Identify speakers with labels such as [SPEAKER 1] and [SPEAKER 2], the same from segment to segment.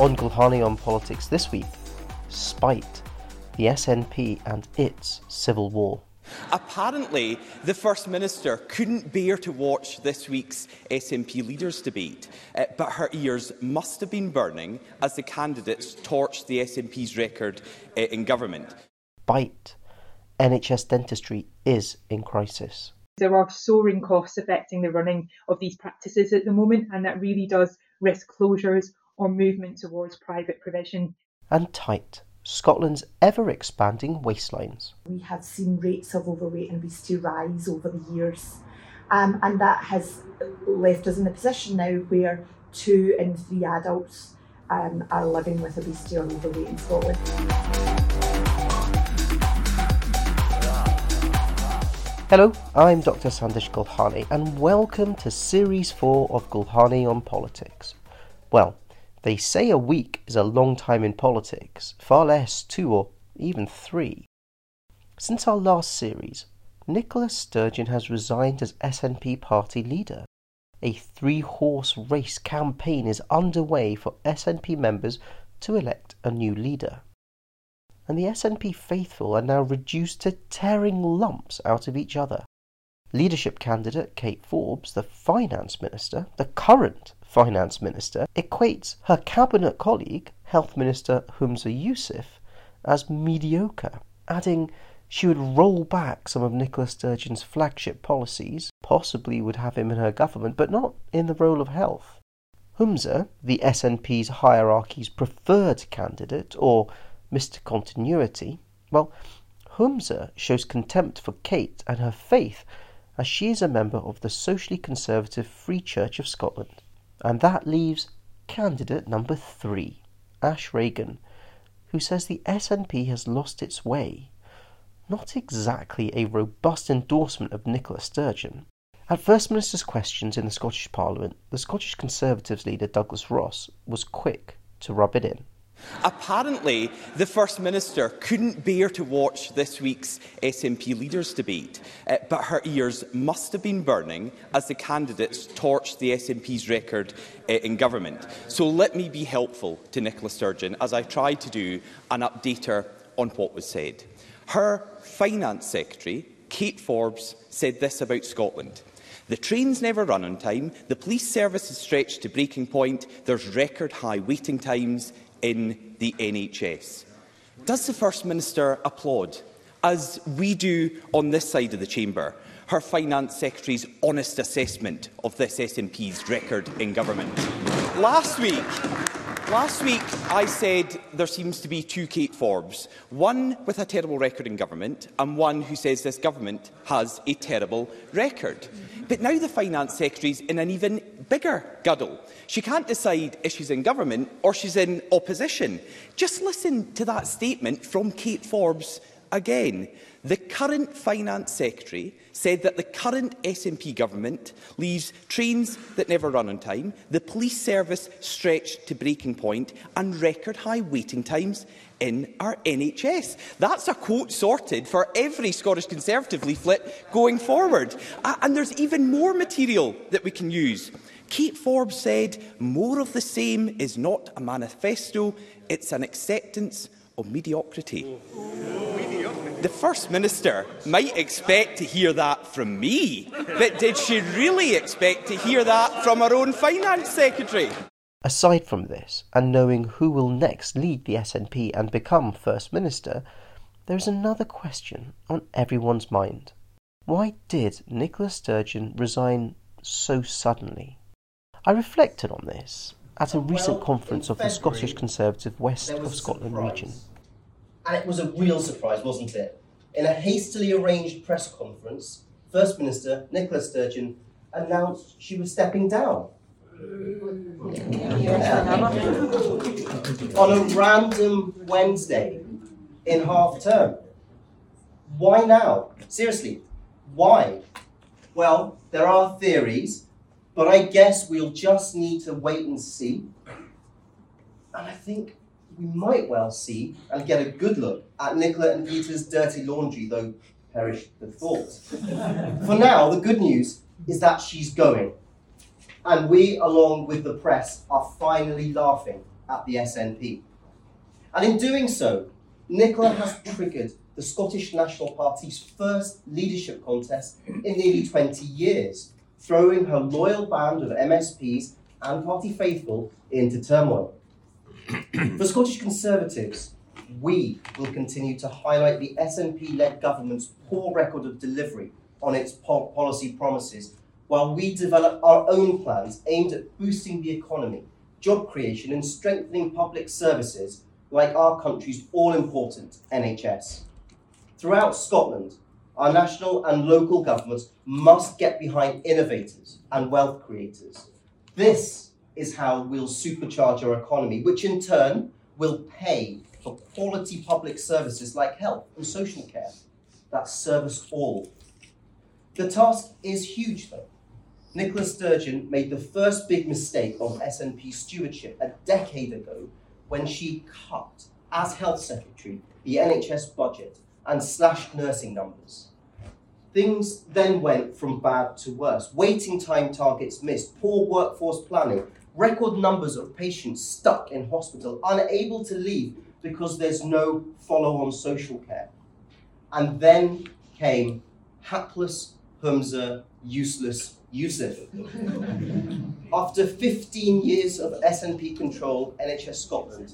[SPEAKER 1] On Gulhane on Politics this week, Spite, the SNP and its civil war.
[SPEAKER 2] Apparently, the First Minister couldn't bear to watch this week's SNP leaders debate, uh, but her ears must have been burning as the candidates torched the SNP's record uh, in government.
[SPEAKER 1] Bite. NHS dentistry is in crisis.
[SPEAKER 3] There are soaring costs affecting the running of these practices at the moment, and that really does risk closures or movement towards private provision.
[SPEAKER 1] And tight. Scotland's ever expanding waistlines.
[SPEAKER 4] We have seen rates of overweight and obesity rise over the years, um, and that has left us in a position now where two in three adults um, are living with obesity or overweight in Scotland.
[SPEAKER 1] Hello, I'm Dr. Sandesh Gulhane, and welcome to Series 4 of Gulhane on Politics. Well, they say a week is a long time in politics, far less two or even three. Since our last series, Nicola Sturgeon has resigned as SNP party leader. A three horse race campaign is underway for SNP members to elect a new leader. And the SNP faithful are now reduced to tearing lumps out of each other. Leadership candidate Kate Forbes, the finance minister, the current finance minister, equates her cabinet colleague, health minister Humza Yousaf, as mediocre, adding she would roll back some of Nicola Sturgeon's flagship policies, possibly would have him in her government, but not in the role of health. Humza, the SNP's hierarchy's preferred candidate, or Mr. Continuity, well, Humza shows contempt for Kate and her faith as she is a member of the socially conservative Free Church of Scotland. And that leaves candidate number three, Ash Regan, who says the SNP has lost its way. Not exactly a robust endorsement of Nicola Sturgeon. At First Minister's questions in the Scottish Parliament, the Scottish Conservatives leader Douglas Ross was quick to rub it in.
[SPEAKER 2] Apparently, the First Minister couldn't bear to watch this week's SNP leaders' debate, uh, but her ears must have been burning as the candidates torched the SNP's record uh, in government. So let me be helpful to Nicola Sturgeon as I try to do and update her on what was said. Her finance secretary, Kate Forbes, said this about Scotland. The trains never run on time, the police service is stretched to breaking point, there's record high waiting times, in the NHS. Does the First Minister applaud, as we do on this side of the chamber, her Finance Secretary's honest assessment of this SNP's record in government? Last week, Last week, I said there seems to be two Kate Forbes, one with a terrible record in government and one who says this government has a terrible record. But now the Finance secretary's in an even bigger guddle. She can't decide if she's in government or she's in opposition. Just listen to that statement from Kate Forbes again. The current Finance Secretary said that the current SNP government leaves trains that never run on time, the police service stretched to breaking point and record high waiting times in our NHS. That's a quote sorted for every Scottish Conservative leaflet going forward. Uh, and there's even more material that we can use. Kate Forbes said, more of the same is not a manifesto, it's an acceptance of mediocrity. The First Minister might expect to hear that from me, but did she really expect to hear that from her own Finance Secretary?
[SPEAKER 1] Aside from this, and knowing who will next lead the SNP and become First Minister, there is another question on everyone's mind. Why did Nicola Sturgeon resign so suddenly? I reflected on this at a recent conference of the Scottish Conservative West of Scotland region.
[SPEAKER 5] And it was a real surprise, wasn't it? In a hastily arranged press conference, First Minister Nicola Sturgeon announced she was stepping down. On a random Wednesday in half term. Why now? Seriously, why? Well, there are theories, but I guess we'll just need to wait and see. And I think we might well see and get a good look at Nicola and Peter's dirty laundry, though perish the thought. For now, the good news is that she's going. And we, along with the press, are finally laughing at the SNP. And in doing so, Nicola has triggered the Scottish National Party's first leadership contest in nearly 20 years, throwing her loyal band of MSPs and party faithful into turmoil. For Scottish Conservatives, we will continue to highlight the SNP led government's poor record of delivery on its policy promises while we develop our own plans aimed at boosting the economy, job creation, and strengthening public services like our country's all important NHS. Throughout Scotland, our national and local governments must get behind innovators and wealth creators. This is how we'll supercharge our economy, which in turn will pay for quality public services like health and social care that service all. The task is huge, though. Nicola Sturgeon made the first big mistake of SNP stewardship a decade ago when she cut, as Health Secretary, the NHS budget and slashed nursing numbers. Things then went from bad to worse. Waiting time targets missed, poor workforce planning, record numbers of patients stuck in hospital, unable to leave because there's no follow on social care. And then came hapless Humza, useless Yousaf. After 15 years of SNP control NHS Scotland,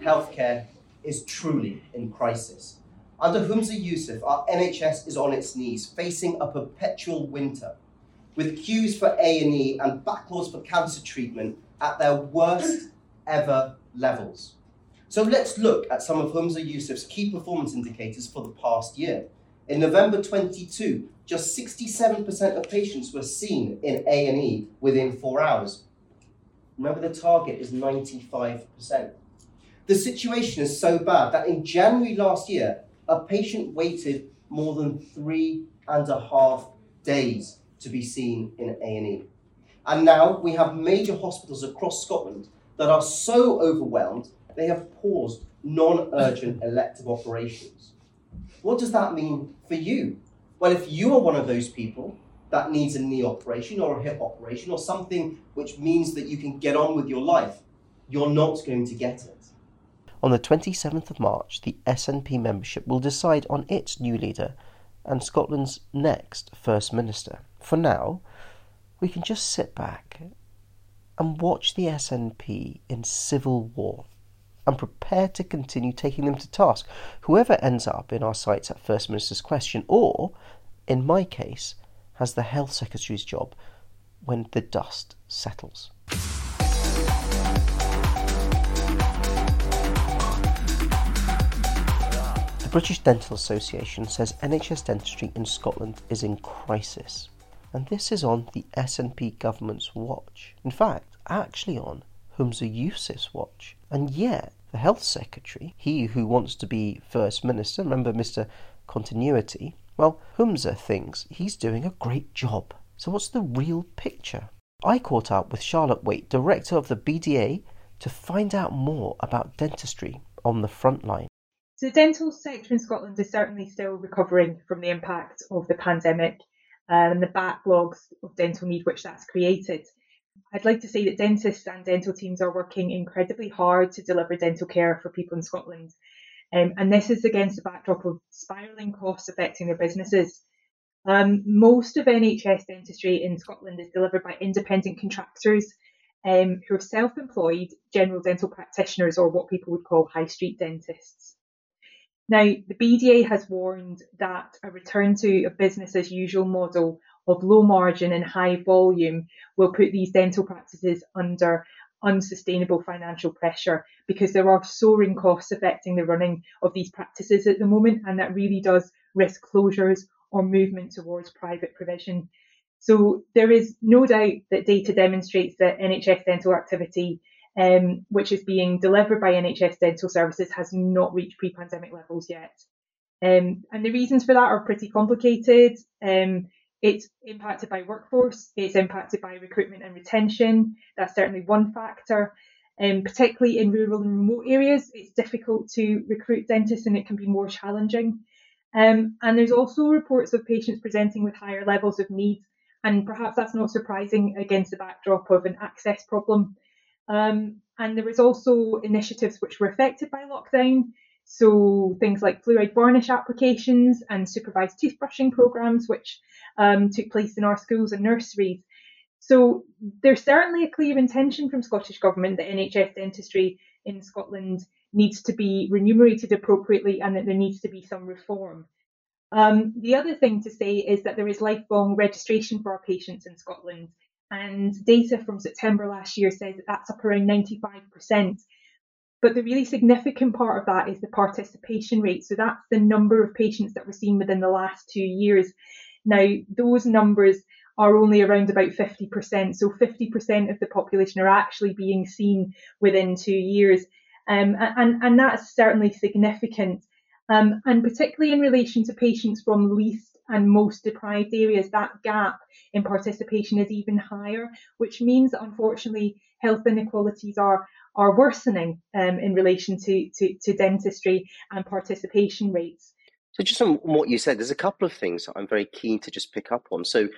[SPEAKER 5] healthcare is truly in crisis. Under Humza Yousaf, our NHS is on its knees, facing a perpetual winter, with queues for A&E and backlogs for cancer treatment at their worst ever levels. So let's look at some of Humza Yousaf's key performance indicators for the past year. In November 22, just 67% of patients were seen in A&E within four hours. Remember the target is 95%. The situation is so bad that in January last year, a patient waited more than three and a half days to be seen in A&E. And now we have major hospitals across Scotland that are so overwhelmed they have paused non-urgent elective operations. What does that mean for you? Well, if you are one of those people that needs a knee operation or a hip operation or something which means that you can get on with your life, you're not going to get it.
[SPEAKER 1] On the 27th of March, the SNP membership will decide on its new leader and Scotland's next First Minister. For now, we can just sit back and watch the SNP in civil war and prepare to continue taking them to task, whoever ends up in our sights at First Minister's question, or, in my case, has the Health Secretary's job when the dust settles. The British Dental Association says NHS dentistry in Scotland is in crisis, and this is on the SNP government's watch. In fact, actually on Humza Yousaf's watch. And yet, the Health Secretary, he who wants to be First Minister, remember Mr. Continuity, well, Humza thinks he's doing a great job. So, what's the real picture? I caught up with Charlotte Waite, director of the BDA, to find out more about dentistry on the front line.
[SPEAKER 3] So the dental sector in Scotland is certainly still recovering from the impact of the pandemic and the backlogs of dental need which that's created. I'd like to say that dentists and dental teams are working incredibly hard to deliver dental care for people in Scotland. Um, and this is against the backdrop of spiralling costs affecting their businesses. Um, most of NHS dentistry in Scotland is delivered by independent contractors um, who are self employed general dental practitioners or what people would call high street dentists. Now, the BDA has warned that a return to a business as usual model of low margin and high volume will put these dental practices under unsustainable financial pressure because there are soaring costs affecting the running of these practices at the moment, and that really does risk closures or movement towards private provision. So there is no doubt that data demonstrates that NHS dental activity um, which is being delivered by NHS dental services, has not reached pre pandemic levels yet. Um, and the reasons for that are pretty complicated. Um, it's impacted by workforce, it's impacted by recruitment and retention. That's certainly one factor. Um, particularly in rural and remote areas, it's difficult to recruit dentists and it can be more challenging. Um, and there's also reports of patients presenting with higher levels of need, and perhaps that's not surprising against the backdrop of an access problem. Um, And there was also initiatives which were affected by lockdown. So things like fluoride varnish applications and supervised toothbrushing programs, which um, took place in our schools and nurseries. So there's certainly a clear intention from Scottish Government that NHS dentistry in Scotland needs to be remunerated appropriately and that there needs to be some reform. Um, the other thing to say is that there is lifelong registration for our patients in Scotland, and data from September last year says that that's up around 95%. But the really significant part of that is the participation rate. So that's the number of patients that were seen within the last two years. Now, those numbers are only around about 50%. So 50% of the population are actually being seen within two years. Um, and, and that's certainly significant. Um, and particularly in relation to patients from least and most deprived areas, that gap in participation is even higher, which means that unfortunately health inequalities are are worsening um, in relation to, to, to dentistry and participation rates.
[SPEAKER 1] So, just on what you said, there's a couple of things I'm very keen to just pick up on. So,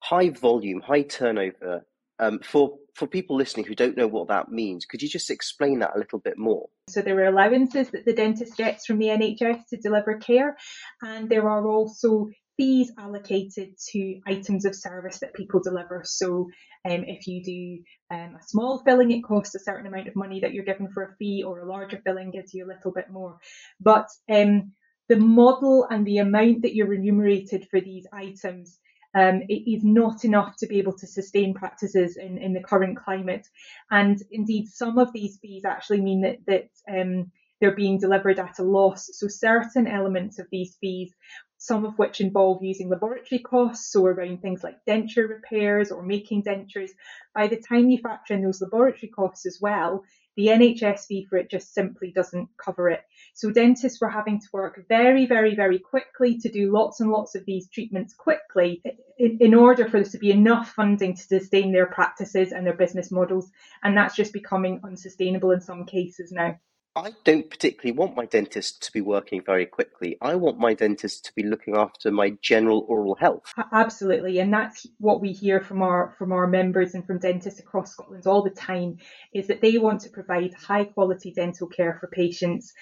[SPEAKER 1] high volume, high turnover. Um, for for people listening who don't know what that means, could you just explain that a little bit more?
[SPEAKER 3] So there are allowances that the dentist gets from the NHS to deliver care, and there are also fees allocated to items of service that people deliver. So um, if you do um, a small filling, it costs a certain amount of money that you're given for a fee, or a larger filling gives you a little bit more. But um, the model and the amount that you're remunerated for these items um, it is not enough to be able to sustain practices in, in the current climate. And indeed, some of these fees actually mean that, that um, they're being delivered at a loss. So certain elements of these fees, some of which involve using laboratory costs, so around things like denture repairs or making dentures, by the time you factor in those laboratory costs as well, the NHS fee for it just simply doesn't cover it. So dentists were having to work very, very, very quickly to do lots and lots of these treatments quickly in, order for there to be enough funding to sustain their practices and their business models. And that's just becoming unsustainable in some cases now.
[SPEAKER 1] I don't particularly want my dentist to be working very quickly. I want my dentist to be looking after my general oral health.
[SPEAKER 3] Absolutely, and that's what we hear from our from our members and from dentists across Scotland all the time is that they want to provide high quality dental care for patients,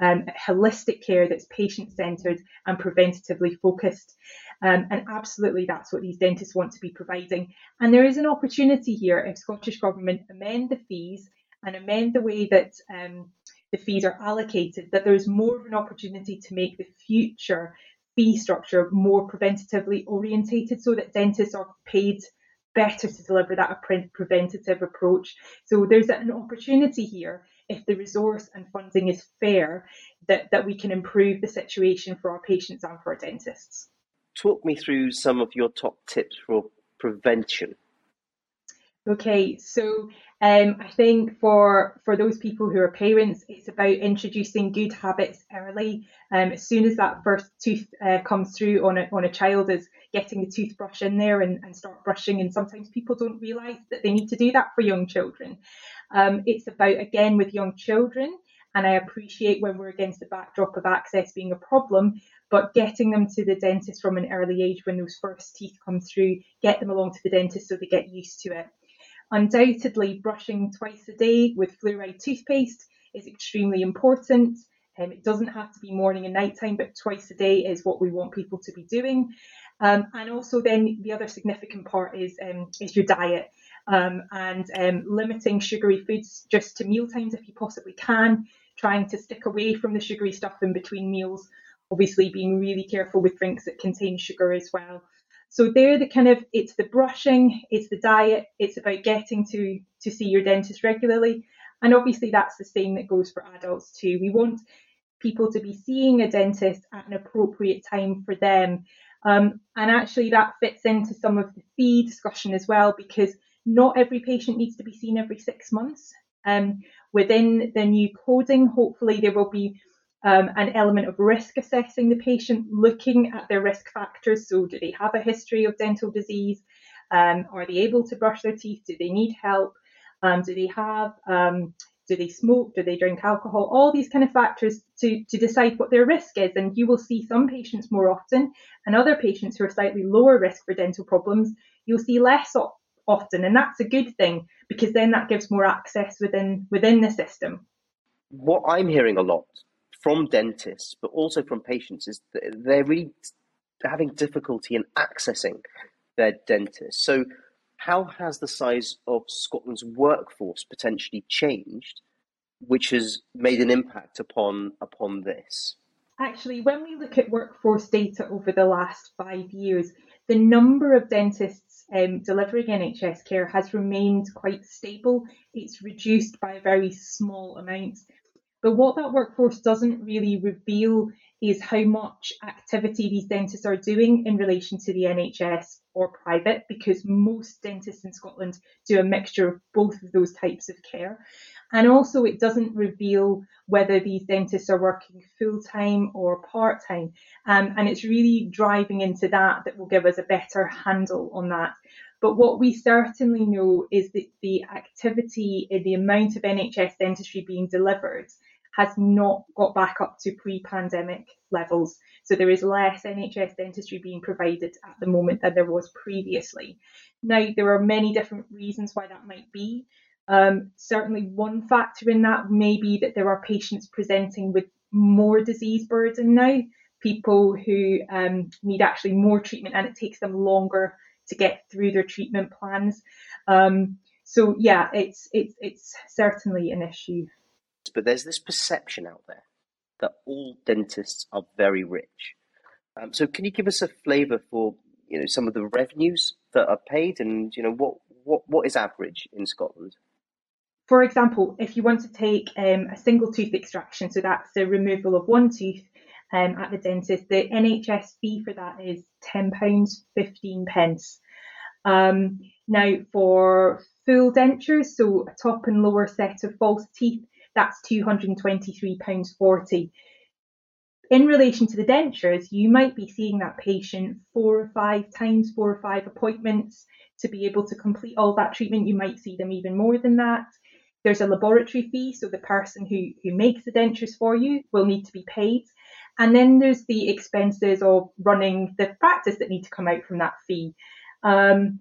[SPEAKER 3] um, holistic care that's patient centred and preventatively focused. Um, and absolutely, that's what these dentists want to be providing. And there is an opportunity here if Scottish Government amend the fees and amend the way that um, the fees are allocated, that there's more of an opportunity to make the future fee structure more preventatively orientated so that dentists are paid better to deliver that preventative approach. So there's an opportunity here, if the resource and funding is fair, that, that we can improve the situation for our patients and for our dentists.
[SPEAKER 1] Talk me through some of your top tips for prevention.
[SPEAKER 3] Okay, so um, I think for for those people who are parents, it's about introducing good habits early. Um, as soon as that first tooth uh, comes through on a on a child, is getting the toothbrush in there and, and start brushing. And sometimes people don't realise that they need to do that for young children. Um, it's about again with young children, and I appreciate when we're against the backdrop of access being a problem, but getting them to the dentist from an early age when those first teeth come through, get them along to the dentist so they get used to it. Undoubtedly, brushing twice a day with fluoride toothpaste is extremely important. Um, it doesn't have to be morning and nighttime, but twice a day is what we want people to be doing. Um, and also, then the other significant part is um, is your diet um, and um, limiting sugary foods just to meal times if you possibly can. Trying to stick away from the sugary stuff in between meals. Obviously, being really careful with drinks that contain sugar as well. So they're the kind of it's the brushing, it's the diet, it's about getting to to see your dentist regularly. And obviously that's the same that goes for adults too. We want people to be seeing a dentist at an appropriate time for them. Um, and actually that fits into some of the fee discussion as well, because not every patient needs to be seen every six months. Um, within the new coding, hopefully there will be um, an element of risk assessing the patient, looking at their risk factors. So, do they have a history of dental disease? Um, are they able to brush their teeth? Do they need help? Um, do they have? Um, do they smoke? Do they drink alcohol? All these kind of factors to, to decide what their risk is. And you will see some patients more often, and other patients who are slightly lower risk for dental problems, you'll see less often, and that's a good thing because then that gives more access within within the system.
[SPEAKER 5] What I'm hearing a lot from dentists, but also from patients, is they're really having difficulty in accessing their dentist. So, how has the size of Scotland's workforce potentially changed, which has made an impact upon upon this?
[SPEAKER 3] Actually, when we look at workforce data over the last five years, the number of dentists um, delivering NHS care has remained quite stable. It's reduced by a very small amount. But what that workforce doesn't really reveal is how much activity these dentists are doing in relation to the NHS or private, because most dentists in Scotland do a mixture of both of those types of care. And also, it doesn't reveal whether these dentists are working full time or part time. Um, and it's really driving into that that will give us a better handle on that. But what we certainly know is that the activity the amount of NHS dentistry being delivered has not got back up to pre pandemic levels. So there is less NHS dentistry being provided at the moment than there was previously. Now, there are many different reasons why that might be. Um, certainly, one factor in that may be that there are patients presenting with more disease burden now, people who um, need actually more treatment, and it takes them longer to get through their treatment plans. Um, so yeah, it's it's it's certainly an issue
[SPEAKER 5] but there's this perception out there that all dentists are very rich. Um, so can you give us a flavour for you know some of the revenues that are paid, and you know what what what is average in Scotland?
[SPEAKER 3] For example, if you want to take um, a single tooth extraction, so that's the removal of one tooth um, at the dentist, the NHS fee for that is ten pounds fifteen pence. Um, now for full dentures, so a top and lower set of false teeth, that's £223.40. In relation to the dentures, you might be seeing that patient four or five times, four or five appointments to be able to complete all that treatment. You might see them even more than that. There's a laboratory fee, so the person who, who makes the dentures for you will need to be paid. And then there's the expenses of running the practice that need to come out from that fee. Um,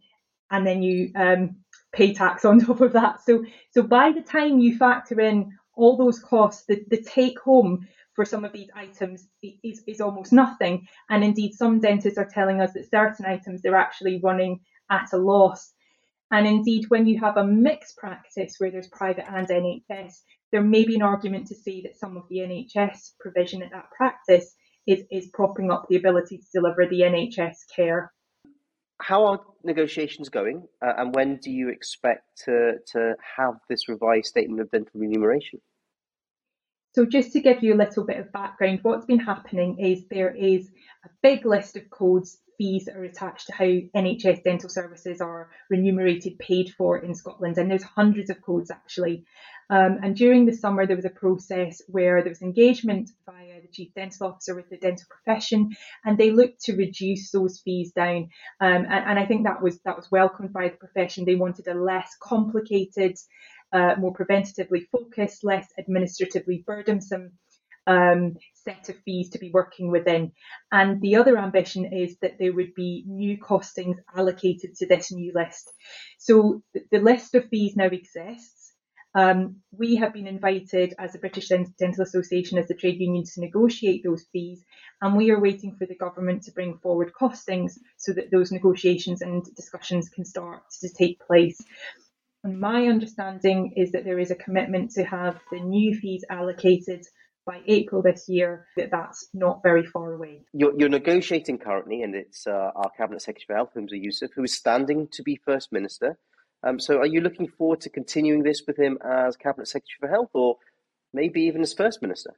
[SPEAKER 3] and then you um, pay tax on top of that. So, so by the time you factor in all those costs, the, the take home for some of these items is, is almost nothing. And indeed, some dentists are telling us that certain items they're actually running at a loss. And indeed, when you have a mixed practice where there's private and NHS, there may be an argument to say that some of the NHS provision at that practice is, is propping up the ability to deliver the NHS care.
[SPEAKER 5] How are negotiations going, uh, and when do you expect to, to have this revised statement of dental remuneration?
[SPEAKER 3] So, just to give you a little bit of background, what's been happening is there is a big list of codes, fees that are attached to how NHS dental services are remunerated, paid for in Scotland, and there's hundreds of codes actually. Um, and during the summer, there was a process where there was engagement via the chief dental officer with the dental profession, and they looked to reduce those fees down. Um, and, and, I think that was that was welcomed by the profession. They wanted a less complicated, uh, more preventatively focused, less administratively burdensome um, set of fees to be working within. And the other ambition is that there would be new costings allocated to this new list. So the, list of fees now exists. Um, we have been invited as the British Dental Association, as the trade union, to negotiate those fees, and we are waiting for the government to bring forward costings so that those negotiations and discussions can start to take place. And my understanding is that there is a commitment to have the new fees allocated by April this year, that that's not very far away.
[SPEAKER 5] You're, you're negotiating currently, and it's uh, our Cabinet Secretary for Health, Humza Yousaf, who is standing to be First Minister. Um, so are you looking forward to continuing this with him as Cabinet Secretary for Health or maybe even as First Minister?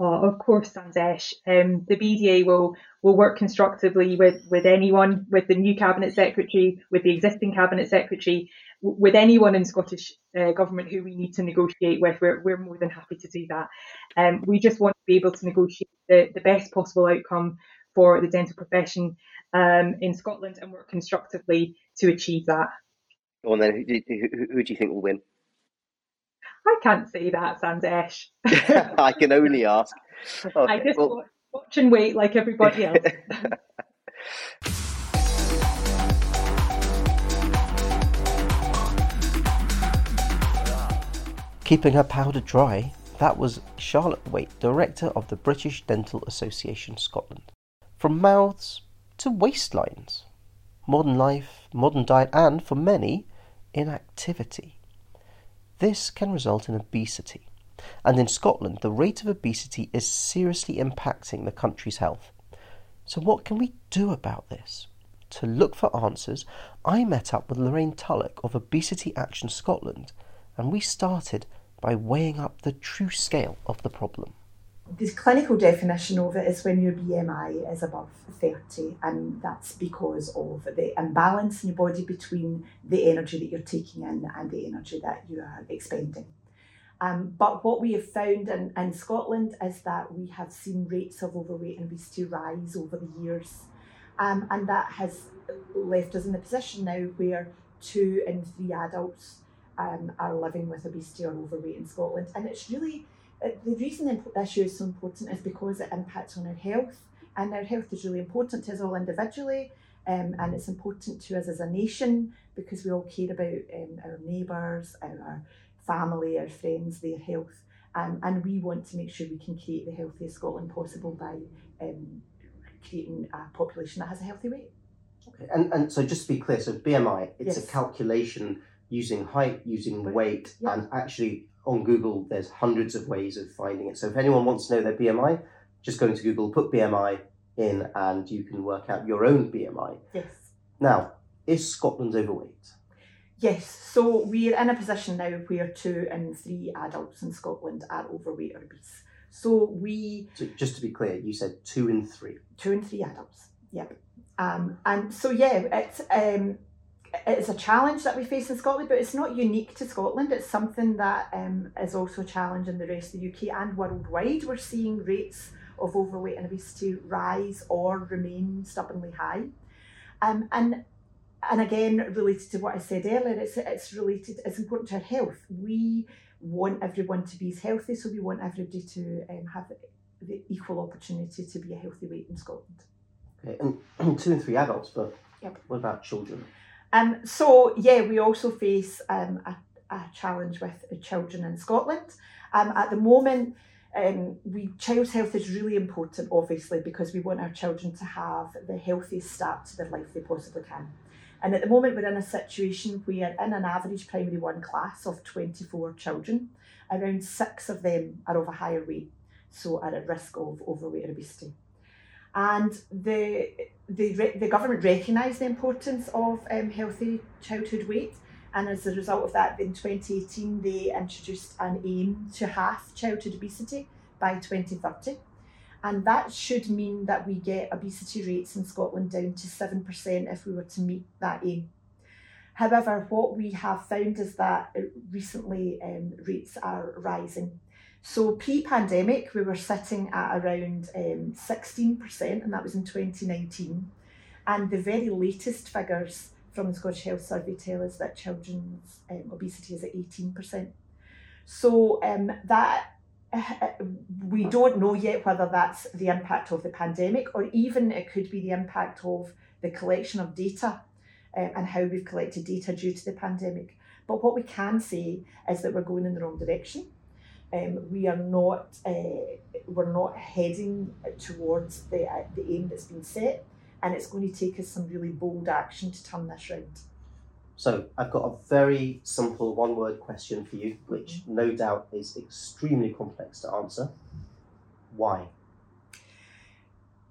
[SPEAKER 3] Oh, of course, Sandesh. Um, the BDA will will work constructively with, with anyone, with the new cabinet secretary, with the existing cabinet secretary, w- with anyone in Scottish uh, government who we need to negotiate with. We're, we're more than happy to do that. Um, we just want to be able to negotiate the, the best possible outcome for the dental profession um, in Scotland and work constructively to achieve that.
[SPEAKER 5] Well, then, who, who, who do you think will win?
[SPEAKER 3] I can't see that, Sandesh.
[SPEAKER 5] I can only ask.
[SPEAKER 3] Okay, I just well... watch, watch and wait like everybody else.
[SPEAKER 1] Keeping her powder dry, that was Charlotte Waite, director of the British Dental Association Scotland. From mouths to waistlines, modern life, modern diet, and for many, inactivity. This can result in obesity. And in Scotland, the rate of obesity is seriously impacting the country's health. So, what can we do about this? To look for answers, I met up with Lorraine Tulloch of Obesity Action Scotland, and we started by weighing up the true scale of the problem.
[SPEAKER 4] The clinical definition of it is when your BMI is above 30, and that's because of the imbalance in your body between the energy that you're taking in and the energy that you are expending. Um, but what we have found in, in Scotland is that we have seen rates of overweight and obesity rise over the years. Um, and that has left us in a position now where two in three adults um, are living with obesity or overweight in Scotland. And it's really, the reason the issue is so important is because it impacts on our health. And our health is really important to us all individually. Um, and it's important to us as a nation because we all care about um, our neighbours, our family, our friends, their health. Um, and we want to make sure we can create the healthiest Scotland possible by um, creating a population that has a healthy weight.
[SPEAKER 5] Okay. And, and so just to be clear, so BMI, it's
[SPEAKER 4] Yes.
[SPEAKER 5] a calculation using height, using
[SPEAKER 4] Weight, yeah.
[SPEAKER 5] and actually on Google, there's hundreds of ways of finding it. So if anyone wants to know their BMI, just go into Google, put BMI in, and you can work out your own BMI.
[SPEAKER 4] Yes.
[SPEAKER 5] Now, is Scotland overweight?
[SPEAKER 4] Yes, so we're in a position now where two in three adults in Scotland are overweight or obese. So we
[SPEAKER 5] So just to be clear, you said two in three.
[SPEAKER 4] two and three adults. Yep. Um, and so yeah, it's um, it's a challenge that we face in Scotland, but it's not unique to Scotland. It's something that um, is also a challenge in the rest of the UK and worldwide. We're seeing rates of overweight and obesity rise or remain stubbornly high. Um, and and again, related to what I said earlier, it's it's related. It's important to our health. We want everyone to be as healthy, so we want everybody to um, have the equal opportunity to be a healthy weight in Scotland.
[SPEAKER 5] Okay, and two in three adults, but
[SPEAKER 4] Yep.
[SPEAKER 5] what about children?
[SPEAKER 4] Um, so yeah, we also face um, a, a challenge with children in Scotland. Um, at the moment, um, we child's health is really important, obviously, because we want our children to have the healthiest start to their life they possibly can. And at the moment, we're in a situation where, in an average primary one class of 24 children, around six of them are of a higher weight, so are at risk of overweight or obesity. And the the, the government recognised the importance of um, healthy childhood weight, and as a result of that, in 2018 they introduced an aim to halve childhood obesity by 2030, and that should mean that we get obesity rates in Scotland down to seven percent if we were to meet that aim. However, what we have found is that uh, recently um, rates are rising. So pre-pandemic, we were sitting at around um, 16%, and that was in 2019. And the very latest figures from the Scottish Health Survey tell us that children's um, obesity is at 18%. So um, that uh, we don't know yet whether that's the impact of the pandemic or even it could be the impact of the collection of data um, and how we've collected data due to the pandemic. But what we can say is that we're going in the wrong direction. Um, we are not uh, we're not heading towards the uh, the aim that's been set, and it's going to take us some really bold action to turn this round.
[SPEAKER 5] So I've got a very simple one word question for you, which no doubt is extremely complex to answer. Why?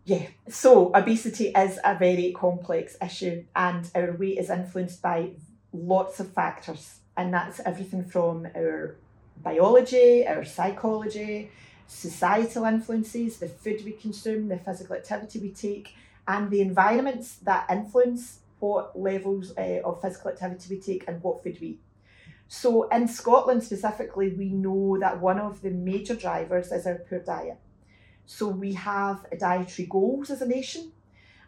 [SPEAKER 4] Yeah, so obesity is a very complex issue, and our weight is influenced by lots of factors, and that's everything from our biology, our psychology, societal influences, the food we consume, the physical activity we take, and the environments that influence what levels uh, of physical activity we take and what food we eat. So, in Scotland specifically, we know that one of the major drivers is our poor diet. So, we have dietary goals as a nation,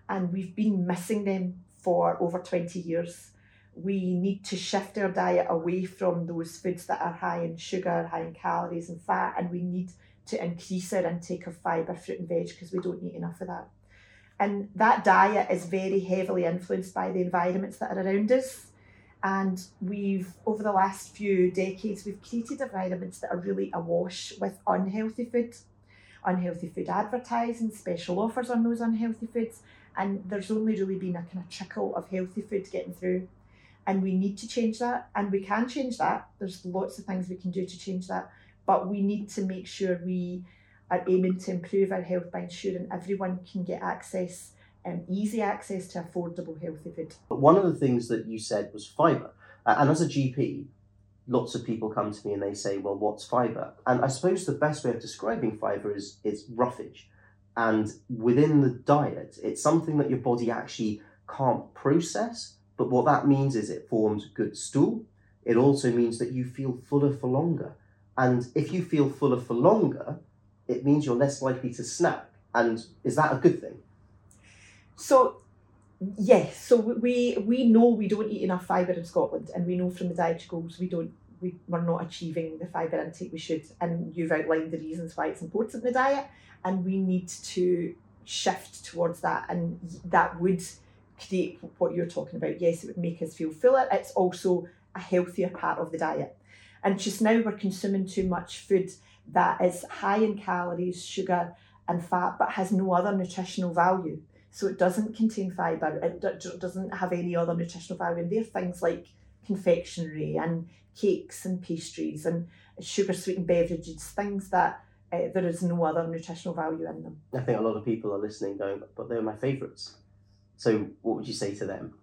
[SPEAKER 4] and we've been missing them for over 20 years. We need to shift our diet away from those foods that are high in sugar, high in calories and fat, and we need to increase our intake of fibre, fruit, and veg because we don't eat enough of that. And that diet is very heavily influenced by the environments that are around us. And we've, over the last few decades, we've created environments that are really awash with unhealthy food, unhealthy food advertising, special offers on those unhealthy foods. And there's only really been a kind of trickle of healthy food getting through. And we need to change that. And we can change that. There's lots of things we can do to change that. But we need to make sure we are aiming to improve our health by ensuring everyone can get access um, easy access to affordable healthy food.
[SPEAKER 5] One of the things that you said was fibre. And as a GP, lots of people come to me and they say, well, what's fibre? And I suppose the best way of describing fibre is, it's roughage. And within the diet, it's something that your body actually can't process. But what that means is it forms good stool. It also means that you feel fuller for longer. And if you feel fuller for longer, it means you're less likely to snack. And is that a good thing?
[SPEAKER 4] So yes, so we we know we don't eat enough fibre in Scotland, and we know from the dietary goals we don't we, we're not achieving the fibre intake we should. And you've outlined the reasons why it's important in the diet, and we need to shift towards that, and that would create what you're talking about. Yes, it would make us feel fuller. It's also a healthier part of the diet. And just now we're consuming too much food that is high in calories, sugar, and fat, but has no other nutritional value. So it doesn't contain fibre, it doesn't have any other nutritional value. And they're things like confectionery and cakes and pastries and sugar sweetened beverages, things that uh, there is no other nutritional value in them.
[SPEAKER 5] I think a lot of people are listening going, but they're my favourites. So what would you say to them?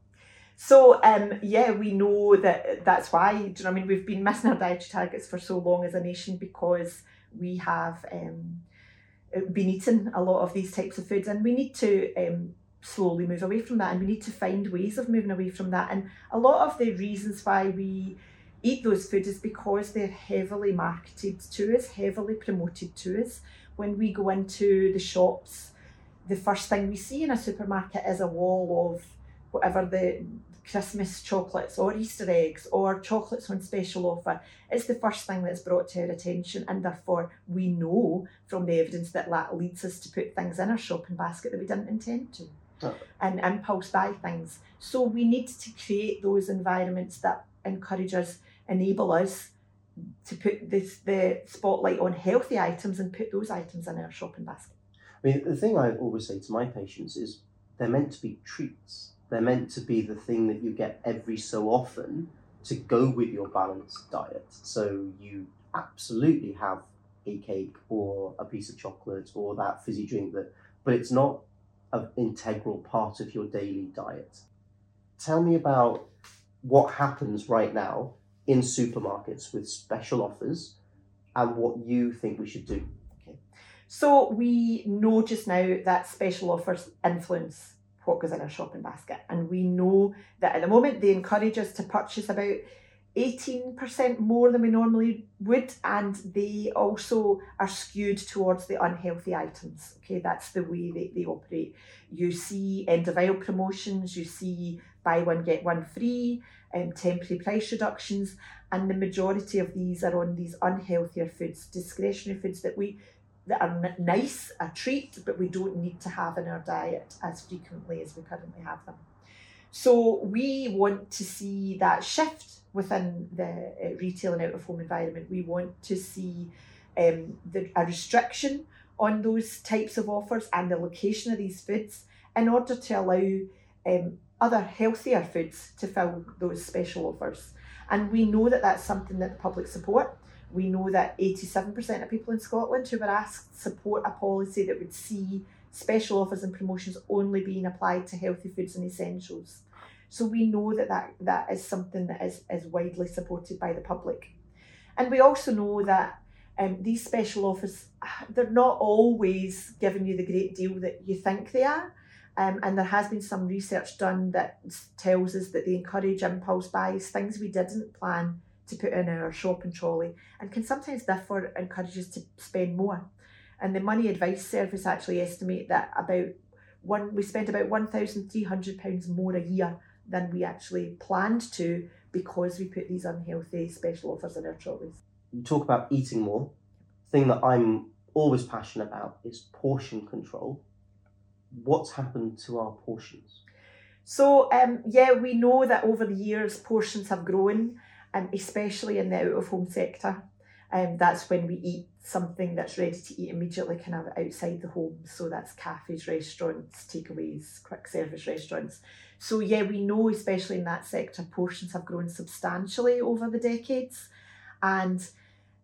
[SPEAKER 4] So um, yeah, we know that that's why. Do you know? I mean, we've been missing our dietary targets for so long as a nation because we have um, been eating a lot of these types of foods, and we need to um, slowly move away from that, and we need to find ways of moving away from that. And a lot of the reasons why we eat those foods is because they're heavily marketed to us, heavily promoted to us. When we go into the shops, the first thing we see in a supermarket is a wall of whatever the Christmas chocolates or Easter eggs or chocolates on special offer. It's the first thing that's brought to our attention, and therefore we know from the evidence that that leads us to put things in our shopping basket that we didn't intend to. Oh. And impulse buy things. So we need to create those environments that encourage us, enable us to put this the spotlight on healthy items and put those items in our shopping basket.
[SPEAKER 5] I mean, the thing I always say to my patients is they're meant to be treats they're meant to be the thing that you get every so often to go with your balanced diet. So you absolutely have a cake or a piece of chocolate or that fizzy drink that but it's not an integral part of your daily diet. Tell me about what happens right now in supermarkets with special offers and what you think we should do.
[SPEAKER 4] So we know just now that special offers influence what goes in our shopping basket. And we know that at the moment they encourage us to purchase about 18% more than we normally would, and they also are skewed towards the unhealthy items. Okay, that's the way that they operate. You see end of aisle promotions, you see buy one, get one free, um, temporary price reductions, and the majority of these are on these unhealthier foods, discretionary foods that we that are nice, a treat, but we don't need to have in our diet as frequently as we currently have them. So we want to see that shift within the uh, retail and out of home environment. We want to see um, the, a restriction on those types of offers and the location of these foods in order to allow um, other healthier foods to fill those special offers. And we know that that's something that the public support. We know that 87% of people in Scotland who were asked support a policy that would see special offers and promotions only being applied to healthy foods and essentials. So we know that that, that is something that is, is widely supported by the public. And we also know that um, these special offers, they're not always giving you the great deal that you think they are. Um, and there has been some research done that tells us that they encourage impulse buys, things we didn't plan to put in our shopping trolley and can sometimes therefore encourage us to spend more. And the Money Advice Service actually estimate that about one we spend about one thousand three hundred pounds more a year than we actually planned to because we put these unhealthy special offers in our trolleys.
[SPEAKER 5] You talk about eating more. The thing that I'm always passionate about is portion control. What's happened to our portions?
[SPEAKER 4] So, um, yeah, we know that over the years portions have grown, um, especially in the out of home sector. Um, that's when we eat something that's ready to eat immediately, kind of outside the home. So that's cafes, restaurants, takeaways, quick service restaurants. So, yeah, we know, especially in that sector, portions have grown substantially over the decades. And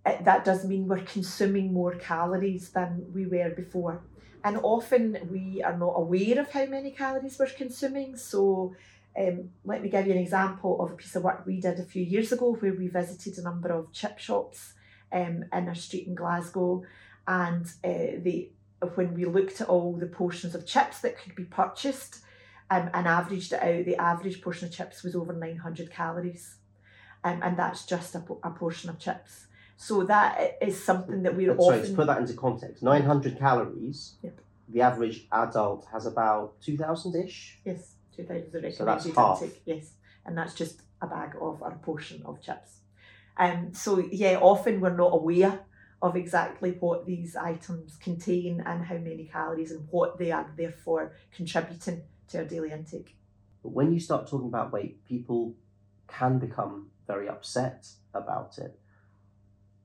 [SPEAKER 4] it, that does mean we're consuming more calories than we were before. And often we are not aware of how many calories we're consuming. So, um, let me give you an example of a piece of work we did a few years ago where we visited a number of chip shops um, in a street in Glasgow. And uh, they, when we looked at all the portions of chips that could be purchased um, and averaged it out, the average portion of chips was over 900 calories. Um, and that's just a, a portion of chips. So that is something that we're
[SPEAKER 5] Sorry,
[SPEAKER 4] often.
[SPEAKER 5] to put that into context, 900 calories.
[SPEAKER 4] Yep.
[SPEAKER 5] The average adult has about 2,000 ish.
[SPEAKER 4] Yes, 2000 is the
[SPEAKER 5] So that's half.
[SPEAKER 4] intake. Yes, and that's just a bag of or a portion of chips. Um, so yeah, often we're not aware of exactly what these items contain and how many calories and what they are therefore contributing to our daily intake.
[SPEAKER 5] But when you start talking about weight, people can become very upset about it.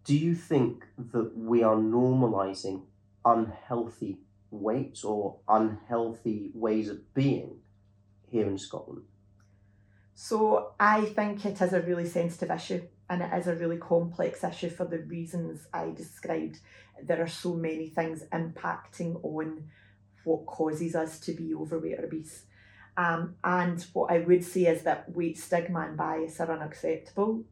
[SPEAKER 5] Do you think that we are normalizing unhealthy weight or unhealthy ways of being here in Scotland?
[SPEAKER 4] So I think it is a really sensitive issue and it is a really complex issue for the reasons I described. There are so many things impacting on what causes us to be overweight or obese. Um, and what I would say is that weight stigma and bias are unacceptable.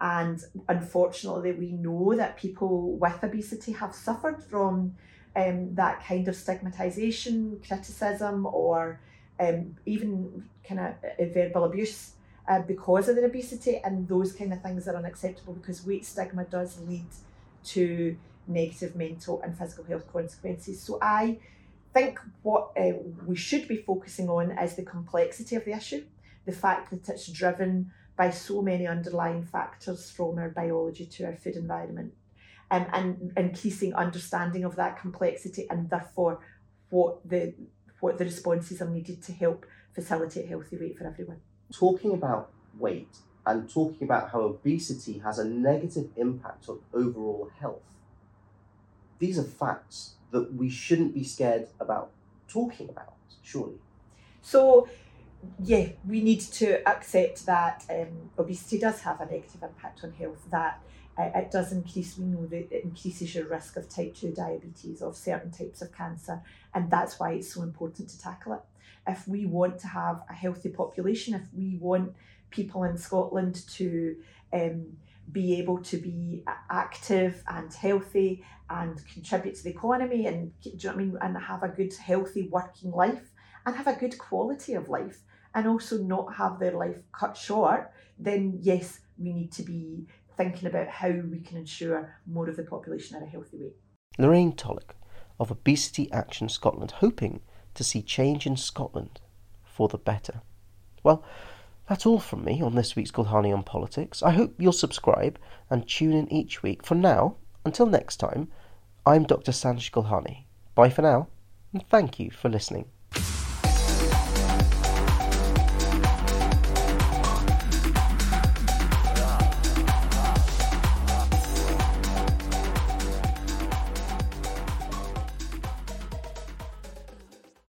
[SPEAKER 4] And unfortunately, we know that people with obesity have suffered from um, that kind of stigmatisation, criticism, or um, even kind of verbal abuse uh, because of their obesity, and those kind of things are unacceptable because weight stigma does lead to negative mental and physical health consequences. So I think what uh, we should be focusing on is the complexity of the issue, the fact that it's driven by so many underlying factors from our biology to our food environment, um, and increasing understanding of that complexity, and therefore what the what the responses are needed to help facilitate healthy weight for everyone.
[SPEAKER 5] Talking about weight and talking about how obesity has a negative impact on overall health, these are facts that we shouldn't be scared about talking about, surely.
[SPEAKER 4] So, yeah, we need to accept that um, obesity does have a negative impact on health. That it does increase. We know that it increases your risk of type two diabetes, of certain types of cancer, and that's why it's so important to tackle it. If we want to have a healthy population, if we want people in Scotland to um, be able to be active and healthy and contribute to the economy and do you know I mean and have a good healthy working life and have a good quality of life and also not have their life cut short, then yes, we need to be thinking about how we can ensure more of the population are a healthy weight.
[SPEAKER 1] Lorraine Tulloch of Obesity Action Scotland, hoping to see change in Scotland for the better. Well, that's all from me on this week's Gulhane on Politics. I hope you'll subscribe and tune in each week. For now, until next time, I'm Dr. Sanj Gulhane. Bye for now, and thank you for listening.